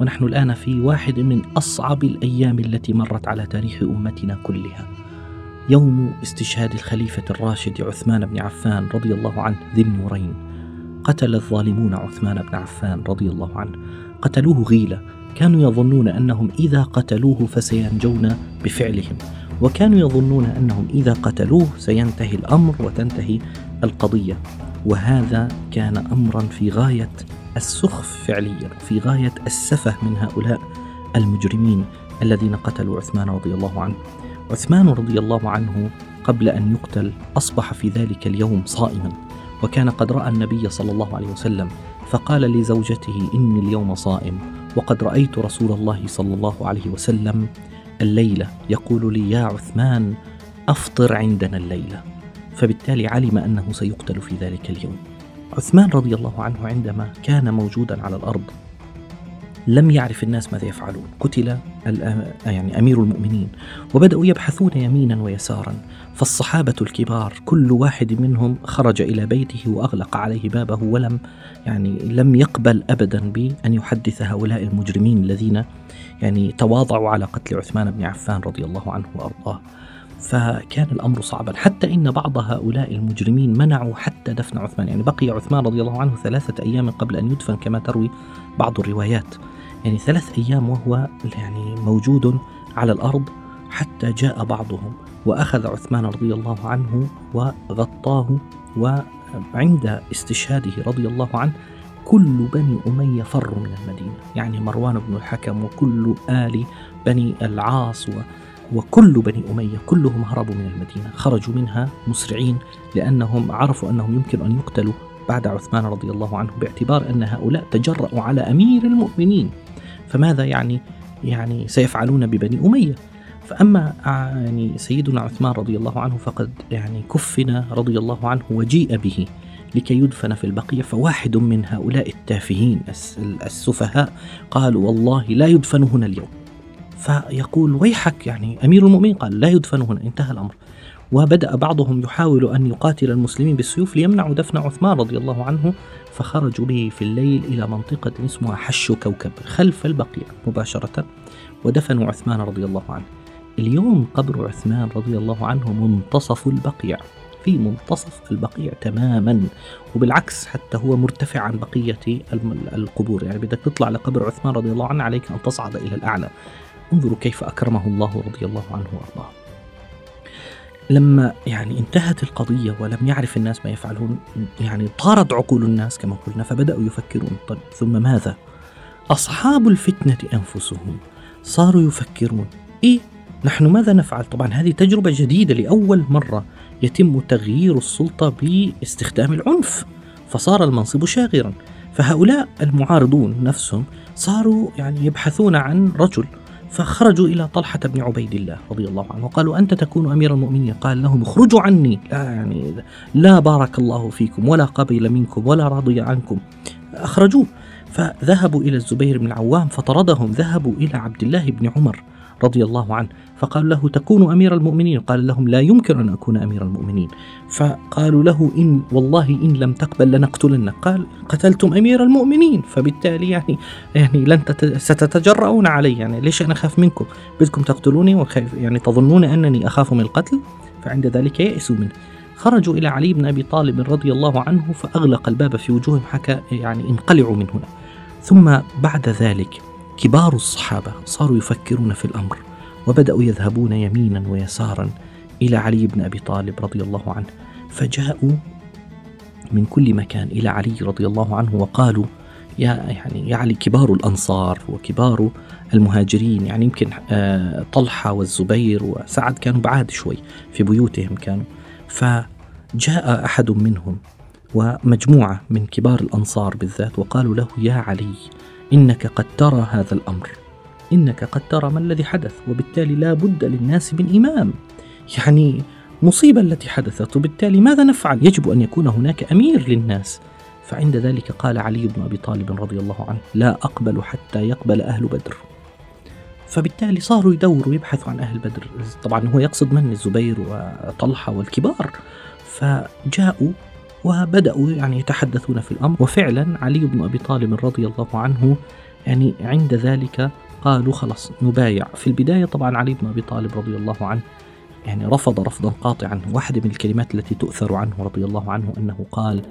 ونحن الآن في واحد من أصعب الأيام التي مرت على تاريخ أمتنا كلها. يوم استشهاد الخليفة الراشد عثمان بن عفان رضي الله عنه ذي النورين. قتل الظالمون عثمان بن عفان رضي الله عنه. قتلوه غيلة، كانوا يظنون أنهم إذا قتلوه فسينجون بفعلهم، وكانوا يظنون أنهم إذا قتلوه سينتهي الأمر وتنتهي القضية وهذا كان امرا في غاية السخف فعليا في غاية السفه من هؤلاء المجرمين الذين قتلوا عثمان رضي الله عنه عثمان رضي الله عنه قبل أن يقتل أصبح في ذلك اليوم صائما وكان قد رأى النبي صلى الله عليه وسلم فقال لزوجته إني اليوم صائم وقد رأيت رسول الله صلى الله عليه وسلم الليلة يقول لي يا عثمان أفطر عندنا الليلة فبالتالي علم أنه سيقتل في ذلك اليوم. عثمان رضي الله عنه عندما كان موجودا على الأرض لم يعرف الناس ماذا يفعلون، قتل يعني أمير المؤمنين وبدأوا يبحثون يمينا ويسارا، فالصحابة الكبار كل واحد منهم خرج إلى بيته وأغلق عليه بابه ولم يعني لم يقبل ابدا بأن يحدث هؤلاء المجرمين الذين يعني تواضعوا على قتل عثمان بن عفان رضي الله عنه وأرضاه. فكان الأمر صعبا. حتى إن بعض هؤلاء المجرمين منعوا حتى دفن عثمان. يعني بقي عثمان رضي الله عنه ثلاثة أيام قبل أن يدفن كما تروي بعض الروايات. يعني ثلاث أيام وهو يعني موجود على الأرض حتى جاء بعضهم وأخذ عثمان رضي الله عنه وغطاه وعند استشهاده رضي الله عنه كل بني أمية فروا من المدينة. يعني مروان بن الحكم وكل آل بني العاص وكل بني أمية كلهم هربوا من المدينة خرجوا منها مسرعين لأنهم عرفوا أنهم يمكن أن يقتلوا بعد عثمان رضي الله عنه باعتبار أن هؤلاء تجرأوا على أمير المؤمنين. فماذا يعني؟ يعني سيفعلون ببني أمية. فأما يعني سيدنا عثمان رضي الله عنه فقد يعني كفن رضي الله عنه وجيء به لكي يدفن في البقية فواحد من هؤلاء التافهين السفهاء قالوا والله لا يدفن هنا اليوم. فيقول ويحك يعني أمير المؤمنين قال لا يدفن هنا انتهى الأمر. وبدأ بعضهم يحاول أن يقاتل المسلمين بالسيوف ليمنعوا دفن عثمان رضي الله عنه فخرجوا به في الليل إلى منطقة اسمها حش كوكب خلف البقيع مباشرة ودفنوا عثمان رضي الله عنه. اليوم قبر عثمان رضي الله عنه منتصف البقيع في منتصف البقيع تماما وبالعكس حتى هو مرتفع عن بقية القبور. يعني بدك تطلع لقبر عثمان رضي الله عنه عليك أن تصعد إلى الأعلى. انظروا كيف أكرمه الله رضي الله عنه وأرضاه لما يعني انتهت القضية ولم يعرف الناس ما يفعلون يعني طارت عقول الناس كما قلنا فبدأوا يفكرون طيب ثم ماذا؟ أصحاب الفتنة أنفسهم صاروا يفكرون إيه نحن ماذا نفعل؟ طبعا هذه تجربة جديدة لأول مرة يتم تغيير السلطة باستخدام العنف فصار المنصب شاغرا فهؤلاء المعارضون نفسهم صاروا يعني يبحثون عن رجل فخرجوا إلى طلحة بن عبيد الله رضي الله عنه. وقالوا أنت تكون أمير المؤمنين. قال لهم اخرجوا عني. لا يعني لا بارك الله فيكم ولا قبل منكم ولا رضي عنكم. أخرجوه. فذهبوا إلى الزبير بن العوام فطردهم. ذهبوا إلى عبد الله بن عمر. رضي الله عنه. فقالوا له تكون أمير المؤمنين؟ قال لهم لا يمكن أن أكون أمير المؤمنين. فقالوا له إن والله إن لم تقبل لنقتلنك. قال قتلتم أمير المؤمنين. فبالتالي يعني يعني لن ستتجرؤون علي. يعني ليش أنا أخاف منكم؟ بدكم تقتلوني وخيف يعني تظنون أنني أخاف من القتل؟ فعند ذلك يئسوا منه خرجوا إلى علي بن أبي طالب رضي الله عنه فأغلق الباب في وجوههم حكى يعني انقلعوا من هنا. ثم بعد ذلك كبار الصحابة صاروا يفكرون في الأمر وبدأوا يذهبون يمينا ويسارا إلى علي بن أبي طالب رضي الله عنه. فجاءوا من كل مكان إلى علي رضي الله عنه وقالوا يا يعني يا علي كبار الأنصار وكبار المهاجرين يعني يمكن آه، طلحة والزبير وسعد كانوا بعاد شوي في بيوتهم كانوا. فجاء أحد منهم ومجموعة من كبار الأنصار بالذات وقالوا له يا علي إنك قد ترى هذا الأمر. إنك قد ترى ما الذي حدث وبالتالي لا بد للناس من إمام. يعني مصيبة التي حدثت وبالتالي ماذا نفعل؟ يجب أن يكون هناك أمير للناس. فعند ذلك قال علي بن أبي طالب رضي الله عنه لا أقبل حتى يقبل أهل بدر. فبالتالي صاروا يدوروا يبحثوا عن أهل بدر. طبعا هو يقصد من؟ الزبير وطلحة والكبار. فجاءوا وبدأوا يعني يتحدثون في الأمر. وفعلا علي بن أبي طالب رضي الله عنه يعني عند ذلك قالوا خلاص نبايع. في البداية طبعا علي بن أبي طالب رضي الله عنه يعني رفض رفضا قاطعا. واحدة من الكلمات التي تؤثر عنه رضي الله عنه أنه قال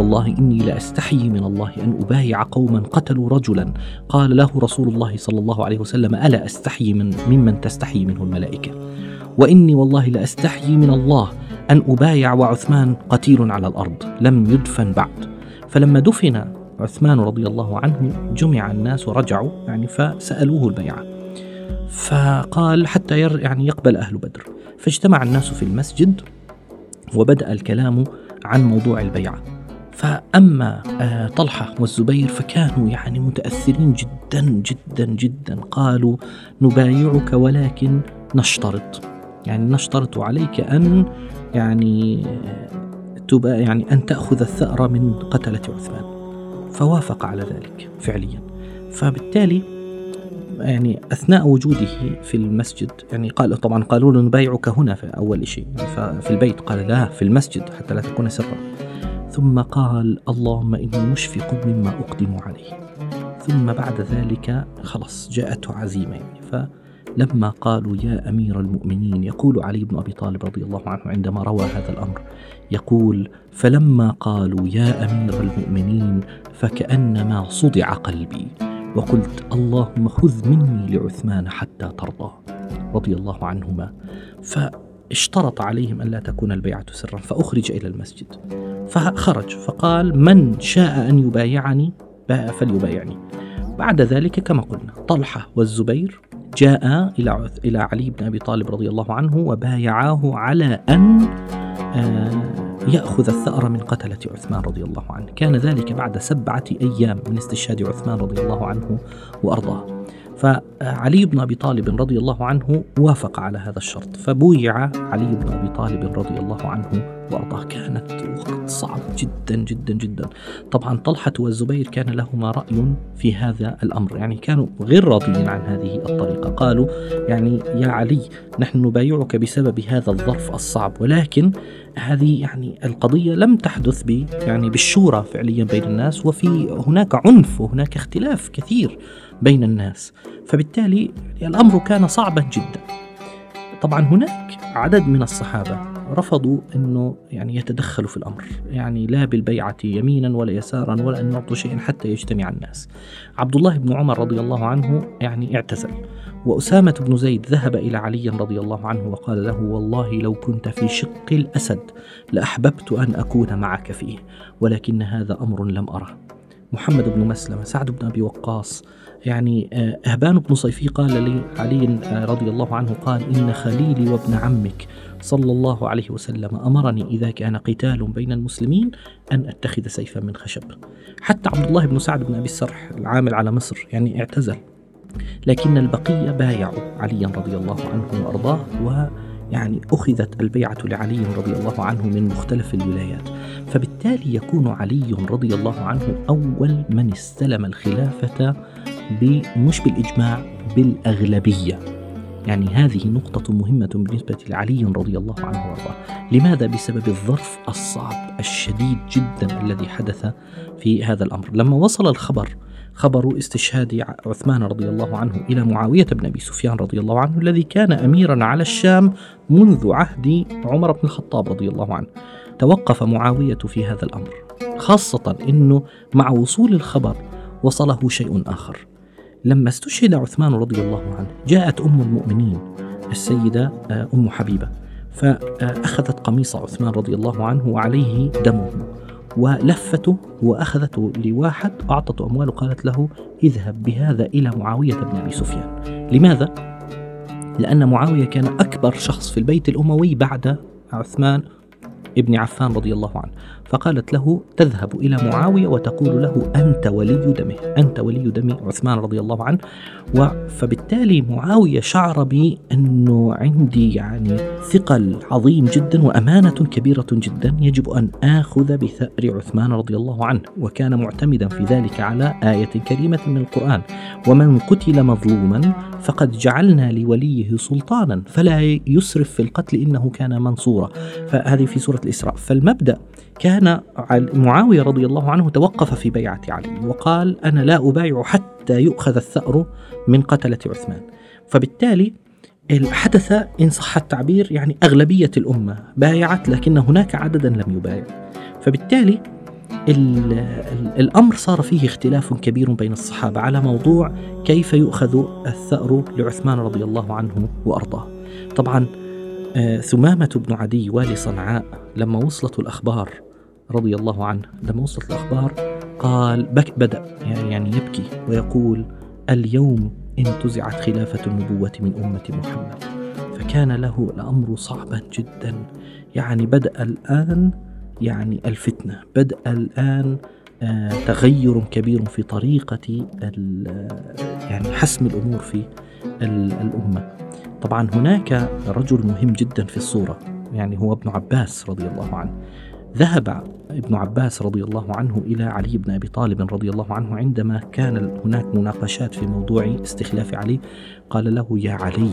والله إني لأستحيي من الله أن أبايع قوما قتلوا رجلا. قال له رسول الله صلى الله عليه وسلم ألا أستحيي من ممن تستحيي منه الملائكة؟ وإني والله لأستحيي من الله أن أبايع وعثمان قتيل على الأرض لم يدفن بعد. فلما دفن عثمان رضي الله عنه جمع الناس ورجعوا يعني فسألوه البيعة. فقال حتى يعني يقبل أهل بدر. فاجتمع الناس في المسجد وبدأ الكلام عن موضوع البيعة. فأما آه، طلحة والزبير فكانوا يعني متأثرين جدا جدا جدا. قالوا نبايعك ولكن نشترط. يعني نشترط عليك أن يعني تبا يعني أن تأخذ الثأر من قتلة عثمان. فوافق على ذلك فعليا. فبالتالي يعني أثناء وجوده في المسجد يعني قال طبعا قالوا له نبايعك هنا في أول شيء. يعني ففي البيت. قال لا في المسجد حتى لا تكون سرا. ثم قال اللهم إني مشفق مما أقدم عليه. ثم بعد ذلك خلاص جاءته عزيمة. يعني فلما قالوا يا أمير المؤمنين يقول علي بن أبي طالب رضي الله عنه عندما روى هذا الأمر يقول فلما قالوا يا أمير المؤمنين فكأنما صدع قلبي وقلت اللهم خذ مني لعثمان حتى ترضى رضي الله عنهما. فاشترط عليهم ألا تكون البيعة سرا فأخرج إلى المسجد. فخرج فقال من شاء أن يبايعني فليبايعني. بعد ذلك كما قلنا طلحة والزبير جاء إلى إلى علي بن أبي طالب رضي الله عنه وبايعاه على أن آه، يأخذ الثأر من قتلة عثمان رضي الله عنه. كان ذلك بعد سبعة أيام من استشهاد عثمان رضي الله عنه وأرضاه. فعلي بن أبي طالب رضي الله عنه وافق على هذا الشرط فبويع علي بن أبي طالب رضي الله عنه وأرضاه. كانت وقت صعب جدا جدا جدا. طبعا طلحة والزبير كان لهما رأي في هذا الأمر. يعني كانوا غير راضيين عن هذه الطريقة. قالوا يعني يا علي نحن نبايعك بسبب هذا الظرف الصعب ولكن هذه يعني القضية لم تحدث ب يعني بالشورى فعليا بين الناس وفي هناك عنف وهناك اختلاف كثير بين الناس. فبالتالي الأمر كان صعبا جدا. طبعا هناك عدد من الصحابة رفضوا أنه يعني يتدخلوا في الأمر. يعني لا بالبيعة يمينا ولا يسارا ولا أن يعطوا شيئا حتى يجتمع الناس. عبد الله بن عمر رضي الله عنه يعني اعتزل وأسامة بن زيد ذهب إلى علي رضي الله عنه وقال له والله لو كنت في شق الأسد لأحببت أن أكون معك فيه ولكن هذا أمر لم أره. محمد بن مسلمة سعد بن أبي وقاص يعني آه، أهبان بن صيفي قال لعلي آه، رضي الله عنه قال إن خليلي وابن عمك صلى الله عليه وسلم أمرني إذا كان قتال بين المسلمين أن أتخذ سيفا من خشب. حتى عبد الله بن سعد بن أبي السرح العامل على مصر يعني اعتزل لكن البقية بايعوا عليا رضي الله عنه وأرضاه ويعني أخذت البيعة لعلي رضي الله عنه من مختلف الولايات. فبالتالي يكون علي رضي الله عنه أول من استلم الخلافة مش بالإجماع بالأغلبية. يعني هذه نقطة مهمة بالنسبة لعلي رضي الله عنه وأرضاه. لماذا؟ بسبب الظرف الصعب الشديد جدا الذي حدث في هذا الأمر. لما وصل الخبر خبر استشهاد عثمان رضي الله عنه إلى معاوية بن أبي سفيان رضي الله عنه الذي كان أميرا على الشام منذ عهد عمر بن الخطاب رضي الله عنه. توقف معاوية في هذا الأمر خاصة أنه مع وصول الخبر وصله شيء آخر. لما استشهد عثمان رضي الله عنه جاءت أم المؤمنين السيدة آه، أم حبيبة فأخذت قميص عثمان رضي الله عنه وعليه دمه ولفته وأخذته لواحد أعطته أموال وقالت له اذهب بهذا إلى معاوية بن أبي سفيان لماذا؟ لأن معاوية كان أكبر شخص في البيت الأموي بعد عثمان ابن عفان رضي الله عنه فقالت له تذهب إلى معاوية وتقول له أنت ولي دمه أنت ولي دم عثمان رضي الله عنه. فبالتالي معاوية شعر بأنه عندي يعني ثقل عظيم جدا وأمانة كبيرة جدا يجب أن آخذ بثأر عثمان رضي الله عنه وكان معتمدا في ذلك على آية كريمة من القرآن ومن قتل مظلوما فقد جعلنا لوليه سلطانا فلا يسرف في القتل إنه كان منصورا. فهذه في سورة الإسراء. فالمبدأ كان معاوية رضي الله عنه توقف في بيعة علي وقال أنا لا أبايع حتى يؤخذ الثأر من قتلة عثمان. فبالتالي حدث إن صح التعبير يعني أغلبية الأمة بايعت لكن هناك عددا لم يبايع. فبالتالي الأمر صار فيه اختلاف كبير بين الصحابة على موضوع كيف يؤخذ الثأر لعثمان رضي الله عنه وأرضاه. طبعا آه، ثمامة بن عدي والي صنعاء لما وصلت الأخبار رضي الله عنه. لما وصلت الأخبار قال بك بدأ يعني يبكي ويقول اليوم انتزعت خلافة النبوة من أمة محمد. فكان له الأمر صعبا جدا. يعني بدأ الآن يعني الفتنة. بدأ الآن آه، تغير كبير في طريقة يعني حسم الأمور في الأمة. طبعا هناك رجل مهم جدا في الصورة يعني هو ابن عباس رضي الله عنه. ذهب ابن عباس رضي الله عنه إلى علي بن أبي طالب رضي الله عنه عندما كان هناك مناقشات في موضوع استخلاف علي قال له يا علي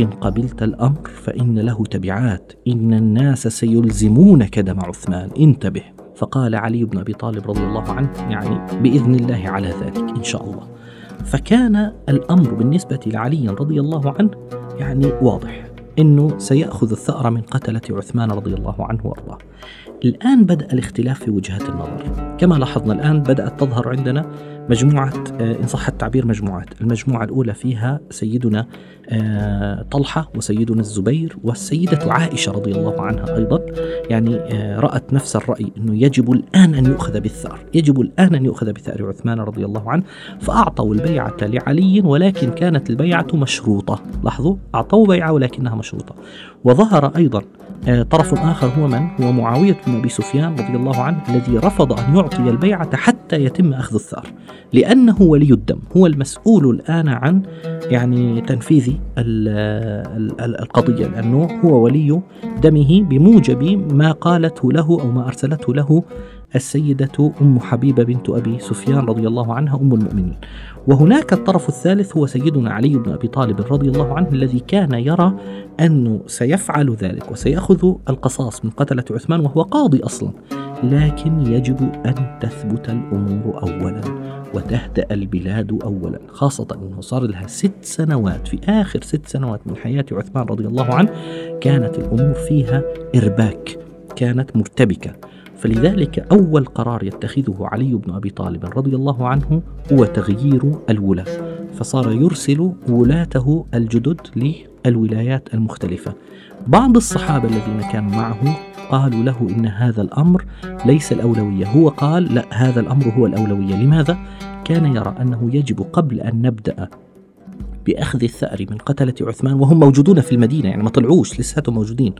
إن قبلت الأمر فإن له تبعات إن الناس سيلزمونك دم عثمان انتبه فقال علي بن أبي طالب رضي الله عنه يعني بإذن الله على ذلك إن شاء الله فكان الأمر بالنسبة لعلي رضي الله عنه يعني واضح إنه سيأخذ الثأر من قتلة عثمان رضي الله عنه وأرضاه. الآن بدأ الاختلاف في وجهات النظر، كما لاحظنا الآن بدأت تظهر عندنا مجموعة آه، إن صح التعبير مجموعات. المجموعة الأولى فيها سيدنا آه، طلحة وسيدنا الزبير والسيدة عائشة رضي الله عنها أيضا. يعني آه، رأت نفس الرأي أنه يجب الآن أن يؤخذ بالثأر. يجب الآن أن يؤخذ بثأر عثمان رضي الله عنه فأعطوا البيعة لعلي ولكن كانت البيعة مشروطة. لاحظوا؟ أعطوا بيعة ولكنها مشروطة. وظهر أيضا طرف آخر هو من؟ هو معاوية بن أبي سفيان رضي الله عنه الذي رفض أن يعطي البيعة حتى يتم أخذ الثأر لأنه ولي الدم هو المسؤول الآن عن يعني تنفيذ القضية لأنه هو ولي دمه بموجب ما قالته له أو ما أرسلته له السيدة أم حبيبة بنت أبي سفيان رضي الله عنها أم المؤمنين. وهناك الطرف الثالث هو سيدنا علي بن أبي طالب رضي الله عنه الذي كان يرى أنه سيفعل ذلك وسيأخذ القصاص من قتلة عثمان وهو قاضي أصلا. لكن يجب أن تثبت الأمور أولا وتهدأ البلاد أولا خاصة أنه صار لها ست سنوات. في آخر ست سنوات من حياة عثمان رضي الله عنه كانت الأمور فيها إرباك كانت مرتبكة. فلذلك أول قرار يتخذه علي بن أبي طالب رضي الله عنه هو تغيير الولاة فصار يرسل ولاته الجدد للولايات المختلفة. بعض الصحابة الذين كانوا معه قالوا له إن هذا الأمر ليس الأولوية هو قال لا هذا الأمر هو الأولوية. لماذا؟ كان يرى أنه يجب قبل أن نبدأ بأخذ الثأر من قتلة عثمان وهم موجودون في المدينة يعني ما طلعوش لساتهم موجودين.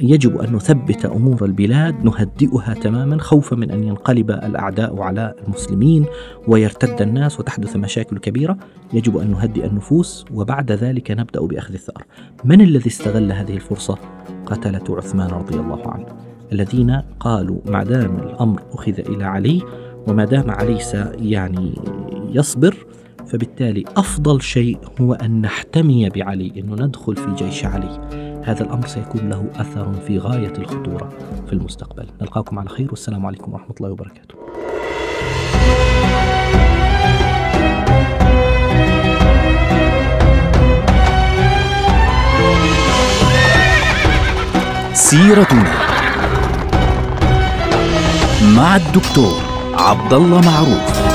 يجب أن نثبت أمور البلاد نهدئها تماما خوفا من أن ينقلب الأعداء على المسلمين ويرتد الناس وتحدث مشاكل كبيرة. يجب أن نهدئ النفوس وبعد ذلك نبدأ بأخذ الثأر. من الذي استغل هذه الفرصة؟ قتلة عثمان رضي الله عنه. الذين قالوا ما دام الأمر أخذ إلى علي وما دام علي يعني يصبر فبالتالي أفضل شيء هو أن نحتمي بعلي أنه ندخل في جيش علي. هذا الأمر سيكون له أثر في غاية الخطورة في المستقبل. نلقاكم على خير والسلام عليكم ورحمة الله وبركاته. سيرتنا مع الدكتور عبد الله معروف.